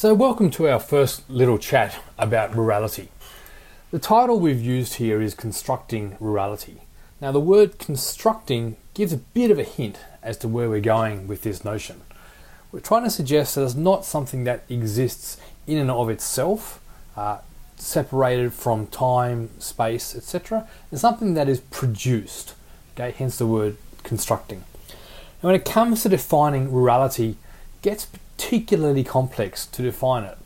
So, welcome to our first little chat about rurality. The title we've used here is Constructing Rurality. Now, the word constructing gives a bit of a hint as to where we're going with this notion. We're trying to suggest that it's not something that exists in and of itself, uh, separated from time, space, etc. It's something that is produced, okay, hence the word constructing. And when it comes to defining rurality, gets particularly complex to define it.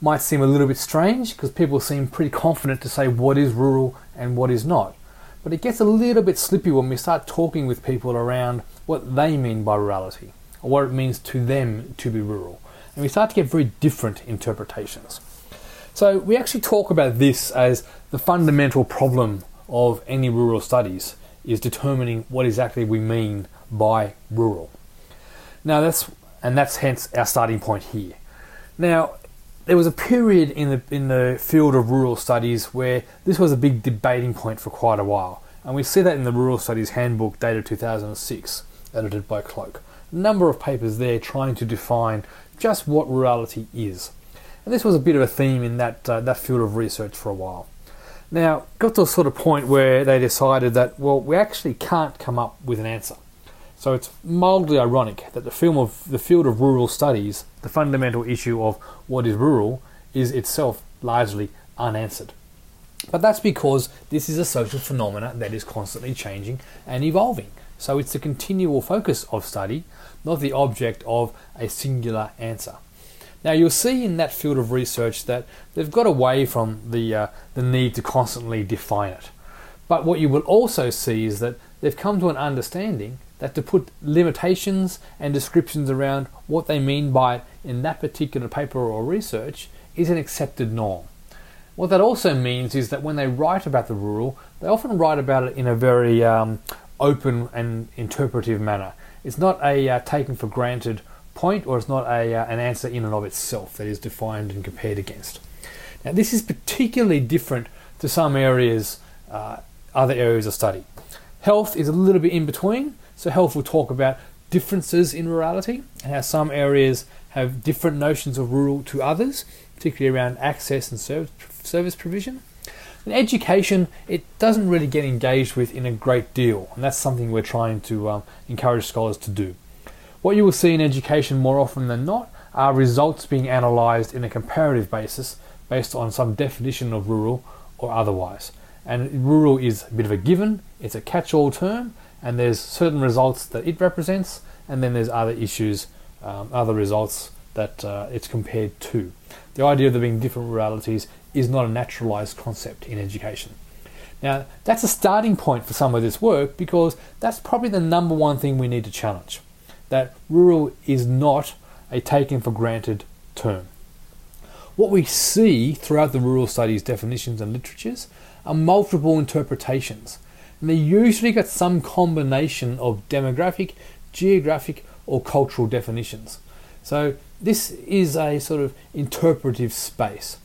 Might seem a little bit strange because people seem pretty confident to say what is rural and what is not. But it gets a little bit slippy when we start talking with people around what they mean by rurality or what it means to them to be rural. And we start to get very different interpretations. So we actually talk about this as the fundamental problem of any rural studies is determining what exactly we mean by rural. Now that's and that's hence our starting point here. Now, there was a period in the in the field of rural studies where this was a big debating point for quite a while, and we see that in the Rural Studies Handbook dated 2006, edited by Cloke. A number of papers there trying to define just what rurality is, and this was a bit of a theme in that uh, that field of research for a while. Now, got to a sort of point where they decided that well, we actually can't come up with an answer. So it's mildly ironic that the film of the field of rural studies, the fundamental issue of what is rural, is itself largely unanswered. But that's because this is a social phenomena that is constantly changing and evolving. So it's the continual focus of study, not the object of a singular answer. Now you'll see in that field of research that they've got away from the uh, the need to constantly define it. But what you will also see is that they've come to an understanding that to put limitations and descriptions around what they mean by it in that particular paper or research is an accepted norm. What that also means is that when they write about the rural, they often write about it in a very um, open and interpretive manner. It's not a uh, taken for granted point, or it's not a, uh, an answer in and of itself that is defined and compared against. Now, this is particularly different to some areas, uh, other areas of study. Health is a little bit in between, so Health will talk about differences in rurality and how some areas have different notions of rural to others, particularly around access and service provision. In education, it doesn't really get engaged with in a great deal, and that's something we're trying to um, encourage scholars to do. What you will see in education more often than not are results being analysed in a comparative basis based on some definition of rural or otherwise. And rural is a bit of a given, it's a catch all term, and there's certain results that it represents, and then there's other issues, um, other results that uh, it's compared to. The idea of there being different ruralities is not a naturalized concept in education. Now, that's a starting point for some of this work because that's probably the number one thing we need to challenge that rural is not a taken for granted term. What we see throughout the rural studies definitions and literatures are multiple interpretations and they usually get some combination of demographic, geographic, or cultural definitions. So this is a sort of interpretive space.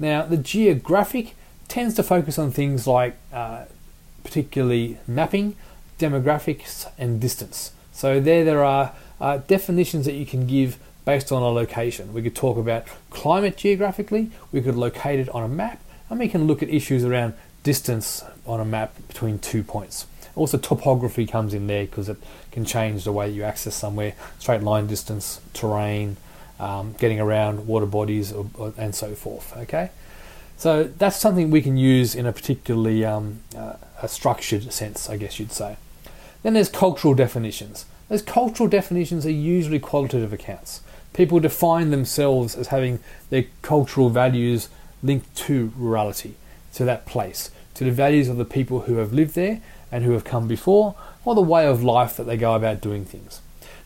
Now, the geographic tends to focus on things like uh, particularly mapping, demographics, and distance. So there, there are uh, definitions that you can give based on a location. We could talk about climate geographically, we could locate it on a map, and we can look at issues around distance on a map between two points. Also, topography comes in there because it can change the way you access somewhere, straight line distance, terrain, um, getting around water bodies, or, or, and so forth. Okay, so that's something we can use in a particularly um, uh, a structured sense, I guess you'd say. Then there's cultural definitions. Those cultural definitions are usually qualitative accounts. People define themselves as having their cultural values linked to rurality to that place, to the values of the people who have lived there and who have come before, or the way of life that they go about doing things.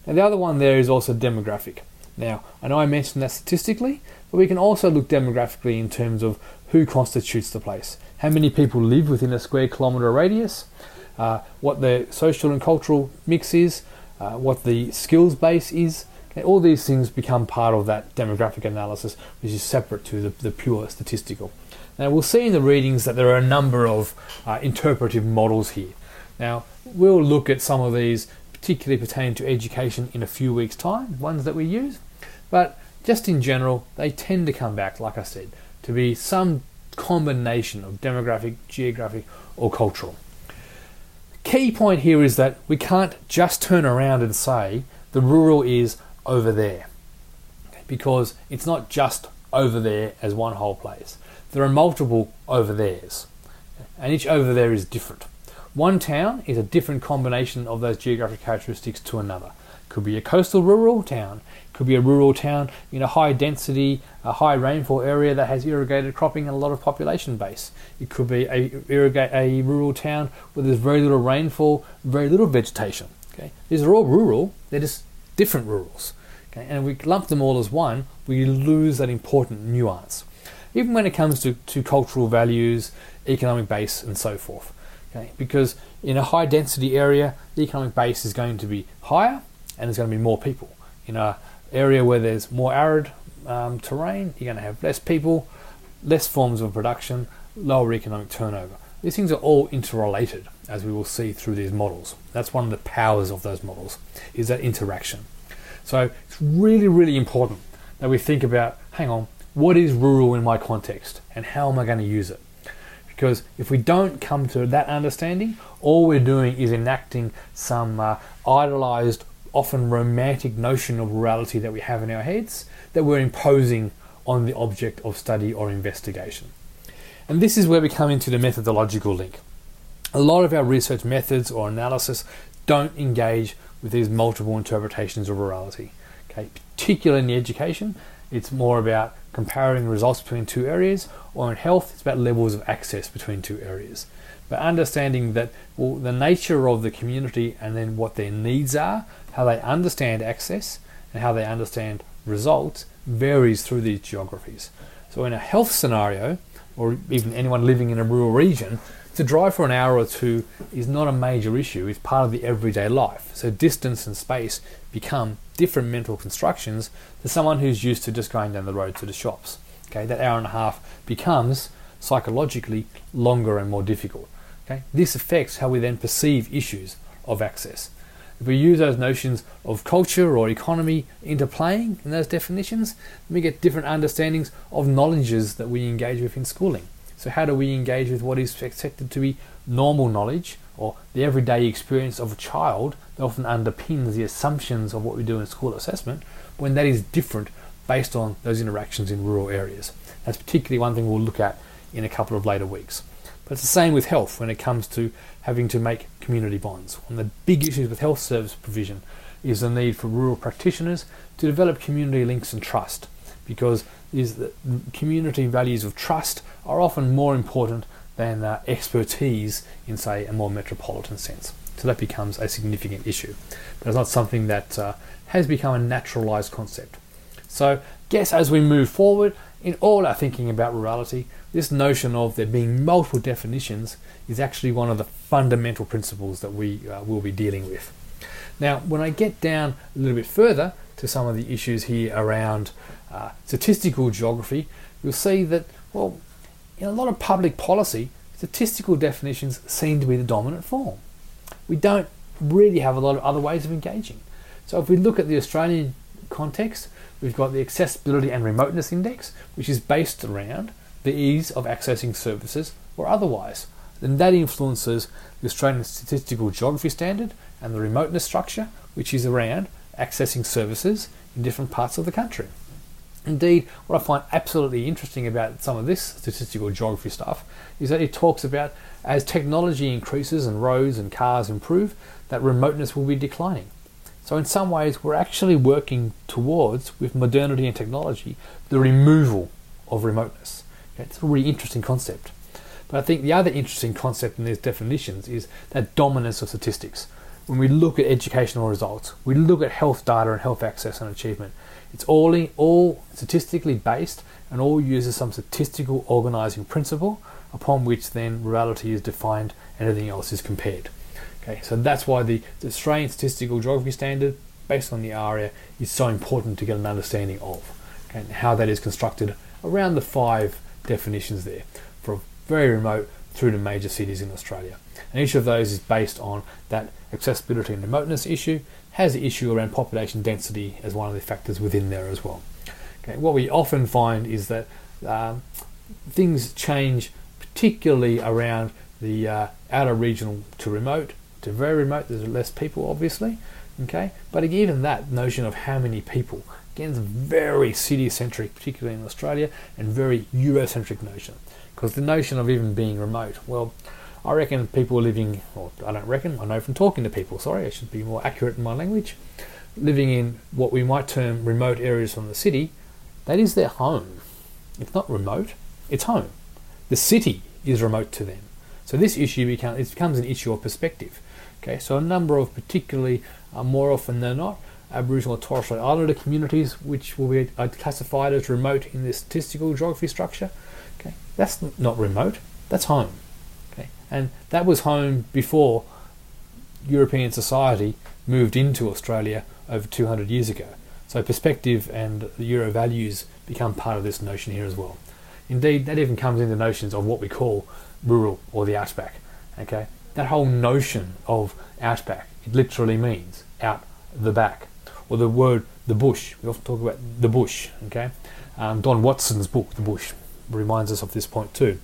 Now, the other one there is also demographic. Now, I know I mentioned that statistically, but we can also look demographically in terms of who constitutes the place. How many people live within a square kilometre radius, uh, what the social and cultural mix is, uh, what the skills base is. Okay, all these things become part of that demographic analysis, which is separate to the, the pure statistical. Now we'll see in the readings that there are a number of uh, interpretive models here. Now we'll look at some of these particularly pertaining to education in a few weeks time, ones that we use. But just in general, they tend to come back, like I said, to be some combination of demographic, geographic, or cultural. Key point here is that we can't just turn around and say the rural is over there because it's not just over there as one whole place. There are multiple over there's, and each over there is different. One town is a different combination of those geographic characteristics to another. It could be a coastal rural town, it could be a rural town in a high density, a high rainfall area that has irrigated cropping and a lot of population base. It could be a, irrigate, a rural town where there's very little rainfall, very little vegetation. Okay, these are all rural. They're just different rurals. Okay, and we lump them all as one. We lose that important nuance, even when it comes to, to cultural values, economic base, and so forth. Okay, because in a high density area, the economic base is going to be higher, and there's going to be more people. In a area where there's more arid um, terrain, you're going to have less people, less forms of production, lower economic turnover. These things are all interrelated, as we will see through these models. That's one of the powers of those models, is that interaction. So it's really, really important that we think about, hang on, what is rural in my context, and how am I going to use it? Because if we don't come to that understanding, all we're doing is enacting some uh, idolized often romantic notion of rurality that we have in our heads that we're imposing on the object of study or investigation. And this is where we come into the methodological link. A lot of our research methods or analysis don't engage with these multiple interpretations of rurality. Okay, particularly in the education, it's more about comparing results between two areas, or in health, it's about levels of access between two areas. But understanding that well, the nature of the community and then what their needs are how they understand access and how they understand results varies through these geographies. So, in a health scenario, or even anyone living in a rural region, to drive for an hour or two is not a major issue, it's part of the everyday life. So, distance and space become different mental constructions to someone who's used to just going down the road to the shops. Okay, that hour and a half becomes psychologically longer and more difficult. Okay, this affects how we then perceive issues of access. If we use those notions of culture or economy interplaying in those definitions, we get different understandings of knowledges that we engage with in schooling. So, how do we engage with what is expected to be normal knowledge or the everyday experience of a child that often underpins the assumptions of what we do in school assessment when that is different based on those interactions in rural areas? That's particularly one thing we'll look at in a couple of later weeks. But it's the same with health when it comes to having to make community bonds. One of the big issues with health service provision is the need for rural practitioners to develop community links and trust because is community values of trust are often more important than uh, expertise in say a more metropolitan sense. So that becomes a significant issue. But it's not something that uh, has become a naturalized concept. So guess as we move forward in all our thinking about rurality, this notion of there being multiple definitions is actually one of the fundamental principles that we uh, will be dealing with. Now, when I get down a little bit further to some of the issues here around uh, statistical geography, you'll see that, well, in a lot of public policy, statistical definitions seem to be the dominant form. We don't really have a lot of other ways of engaging. So if we look at the Australian context, we've got the Accessibility and Remoteness Index, which is based around the ease of accessing services or otherwise. Then that influences the Australian Statistical Geography Standard and the remoteness structure, which is around accessing services in different parts of the country. Indeed, what I find absolutely interesting about some of this statistical geography stuff is that it talks about as technology increases and roads and cars improve, that remoteness will be declining. So, in some ways, we're actually working towards, with modernity and technology, the removal of remoteness. It's a really interesting concept. But I think the other interesting concept in these definitions is that dominance of statistics. When we look at educational results, we look at health data and health access and achievement. It's all, all statistically based and all uses some statistical organizing principle upon which then rurality is defined and everything else is compared. Okay, so that's why the, the Australian Statistical Geography Standard, based on the ARIA, is so important to get an understanding of okay, and how that is constructed around the five definitions there for a very remote through to major cities in Australia. And each of those is based on that accessibility and remoteness issue, has the issue around population density as one of the factors within there as well. Okay, what we often find is that um, things change, particularly around the uh, outer regional to remote to very remote. There's less people, obviously. Okay, but even that notion of how many people again is very city centric, particularly in Australia, and very Eurocentric notion. Because the notion of even being remote, well, I reckon people living, or I don't reckon, I know from talking to people, sorry, I should be more accurate in my language, living in what we might term remote areas from the city, that is their home. It's not remote, it's home. The city is remote to them. So this issue becomes, it becomes an issue of perspective. Okay, so a number of particularly, uh, more often than not, Aboriginal and Torres Strait Islander communities, which will be classified as remote in the statistical geography structure. Okay, that's not remote. That's home. Okay, and that was home before European society moved into Australia over 200 years ago. So perspective and the Euro values become part of this notion here as well. Indeed, that even comes into notions of what we call rural or the outback. Okay, that whole notion of outback, it literally means out the back. Or the word the bush, we often talk about the bush, okay? Um, Don Watson's book, The Bush, reminds us of this point too.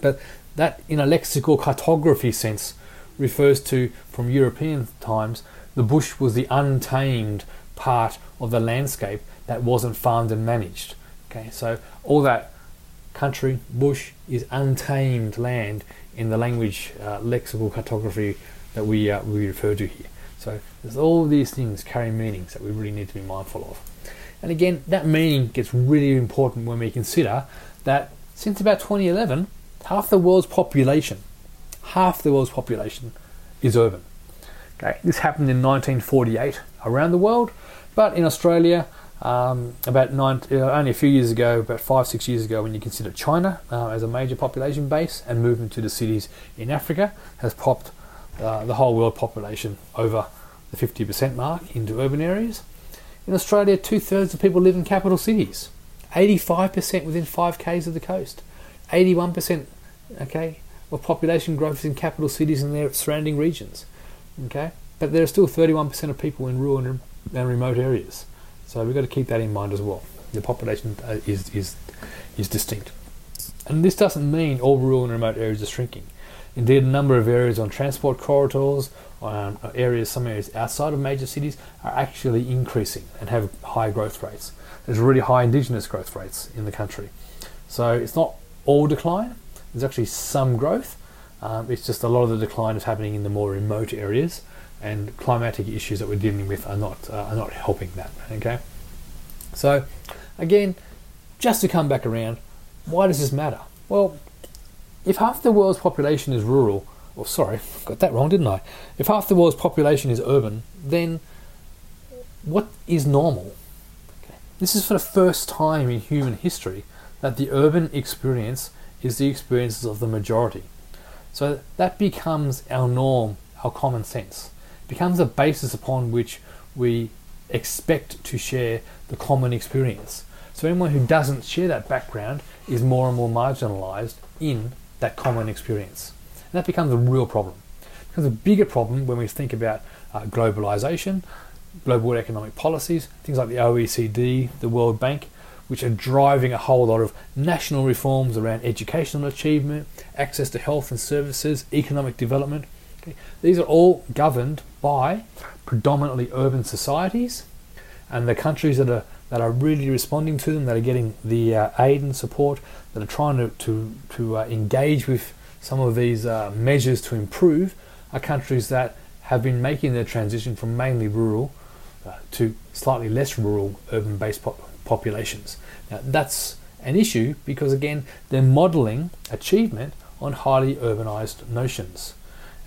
But that, in a lexical cartography sense, refers to, from European times, the bush was the untamed part of the landscape that wasn't farmed and managed. Okay, so all that country, bush, is untamed land in the language uh, lexical cartography that we, uh, we refer to here. So there's all these things carry meanings that we really need to be mindful of. And again, that meaning gets really important when we consider that since about 2011, half the world's population, half the world's population is urban. Okay, this happened in 1948 around the world, but in Australia, um, about nine, uh, only a few years ago, about five, six years ago, when you consider China uh, as a major population base and movement to the cities in Africa, has popped uh, the whole world population over the 50% mark into urban areas. In Australia, two thirds of people live in capital cities, 85% within 5 k's of the coast, 81% okay, of population growth is in capital cities and their surrounding regions. Okay, but there are still 31% of people in rural and remote areas. So we've got to keep that in mind as well. The population uh, is, is, is distinct. And this doesn't mean all rural and remote areas are shrinking. Indeed, a number of areas on transport corridors, on uh, areas, some areas outside of major cities, are actually increasing and have high growth rates. There's really high indigenous growth rates in the country. So it's not all decline, there's actually some growth. Um, it's just a lot of the decline is happening in the more remote areas and climatic issues that we're dealing with are not uh, are not helping that. Okay, so again, just to come back around, why does this matter? Well, if half the world's population is rural, or sorry, got that wrong, didn't I? If half the world's population is urban, then what is normal? Okay. This is for the first time in human history that the urban experience is the experiences of the majority. So that becomes our norm, our common sense It becomes a basis upon which we expect to share the common experience. So anyone who doesn't share that background is more and more marginalized in that common experience. And that becomes a real problem. It becomes a bigger problem when we think about uh, globalization, global economic policies, things like the OECD, the World Bank, which are driving a whole lot of national reforms around educational achievement, access to health and services, economic development. Okay. These are all governed by predominantly urban societies, and the countries that are that are really responding to them, that are getting the uh, aid and support, that are trying to to, to uh, engage with some of these uh, measures to improve, are countries that have been making their transition from mainly rural uh, to slightly less rural urban-based pop- populations. Now that's an issue because again they're modelling achievement on highly urbanized notions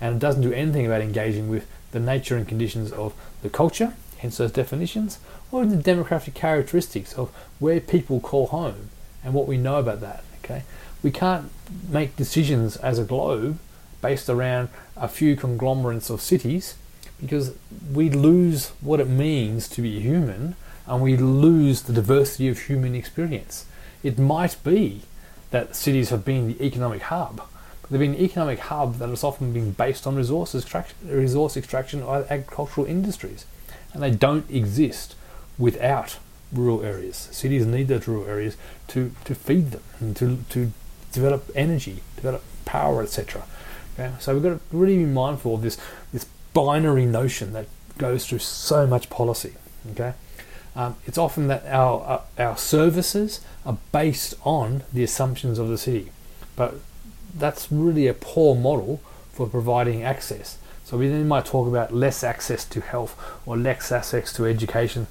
and it doesn't do anything about engaging with the nature and conditions of the culture, hence those definitions, or the demographic characteristics of where people call home and what we know about that. Okay, we can't make decisions as a globe based around a few conglomerates of cities because we lose what it means to be human and we lose the diversity of human experience. It might be that cities have been the economic hub They've been an economic hub that has often been based on resource extraction, resource extraction or agricultural industries, and they don't exist without rural areas. Cities need those rural areas to, to feed them and to, to develop energy, develop power, etc. Okay? So we've got to really be mindful of this, this binary notion that goes through so much policy. Okay, um, it's often that our uh, our services are based on the assumptions of the city, but that's really a poor model for providing access. So we then might talk about less access to health or less access to education.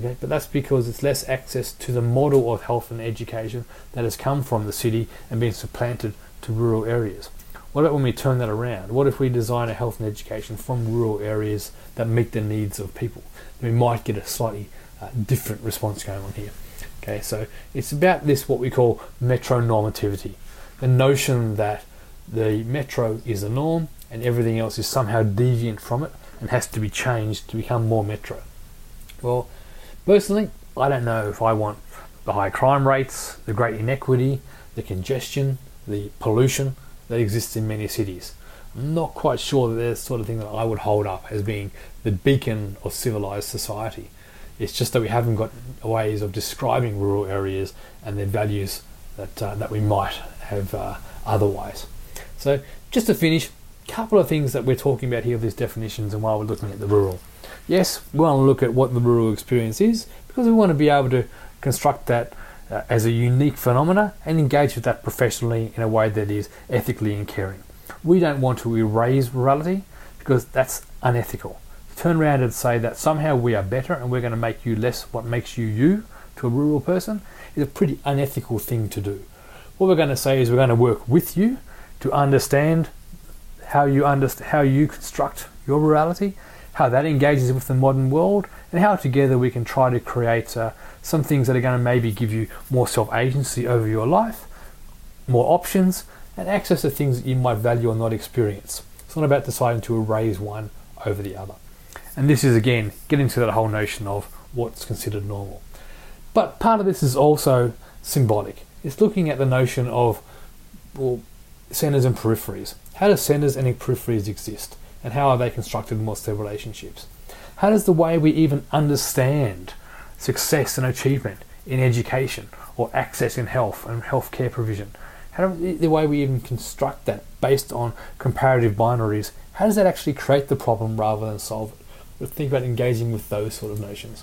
Okay, but that's because it's less access to the model of health and education that has come from the city and been supplanted to rural areas. What about when we turn that around? What if we design a health and education from rural areas that meet the needs of people? we might get a slightly uh, different response going on here. Okay, so it's about this what we call metronormativity, the notion that the metro is the norm and everything else is somehow deviant from it and has to be changed to become more metro. Well, personally, I don't know if I want the high crime rates, the great inequity, the congestion, the pollution that exists in many cities. I'm not quite sure that there's the sort of thing that I would hold up as being the beacon of civilized society. It's just that we haven't got ways of describing rural areas and their values that, uh, that we might have uh, otherwise. So, just to finish, a couple of things that we're talking about here, these definitions, and while we're looking at the rural. Yes, we want to look at what the rural experience is because we want to be able to construct that uh, as a unique phenomena and engage with that professionally in a way that is ethically and caring. We don't want to erase rurality because that's unethical. Turn around and say that somehow we are better and we're going to make you less what makes you you to a rural person is a pretty unethical thing to do. What we're going to say is we're going to work with you to understand how you understand how you construct your rurality, how that engages with the modern world, and how together we can try to create uh, some things that are going to maybe give you more self agency over your life, more options, and access to things that you might value or not experience. It's not about deciding to erase one over the other. And this is again getting to that whole notion of what's considered normal. But part of this is also symbolic. It's looking at the notion of well, centers and peripheries. How do centers and peripheries exist? And how are they constructed in what's their relationships? How does the way we even understand success and achievement in education or access in health and healthcare provision how do, the way we even construct that based on comparative binaries, how does that actually create the problem rather than solve it? Think about engaging with those sort of notions.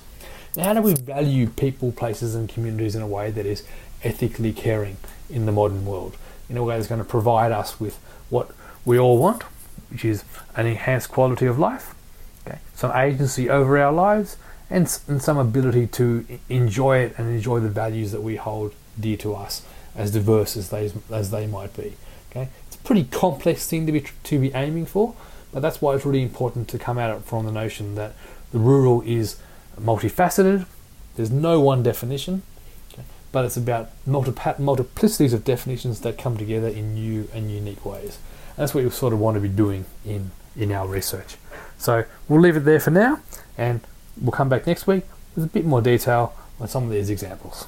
Now, how do we value people, places, and communities in a way that is ethically caring in the modern world? In a way that's going to provide us with what we all want, which is an enhanced quality of life, okay, some agency over our lives, and, and some ability to enjoy it and enjoy the values that we hold dear to us as diverse as they as they might be. Okay, it's a pretty complex thing to be to be aiming for, but that's why it's really important to come at it from the notion that the rural is multifaceted. There's no one definition, but it's about multiplicities of definitions that come together in new and unique ways. That's what you sort of want to be doing in in our research. So we'll leave it there for now, and we'll come back next week with a bit more detail on some of these examples.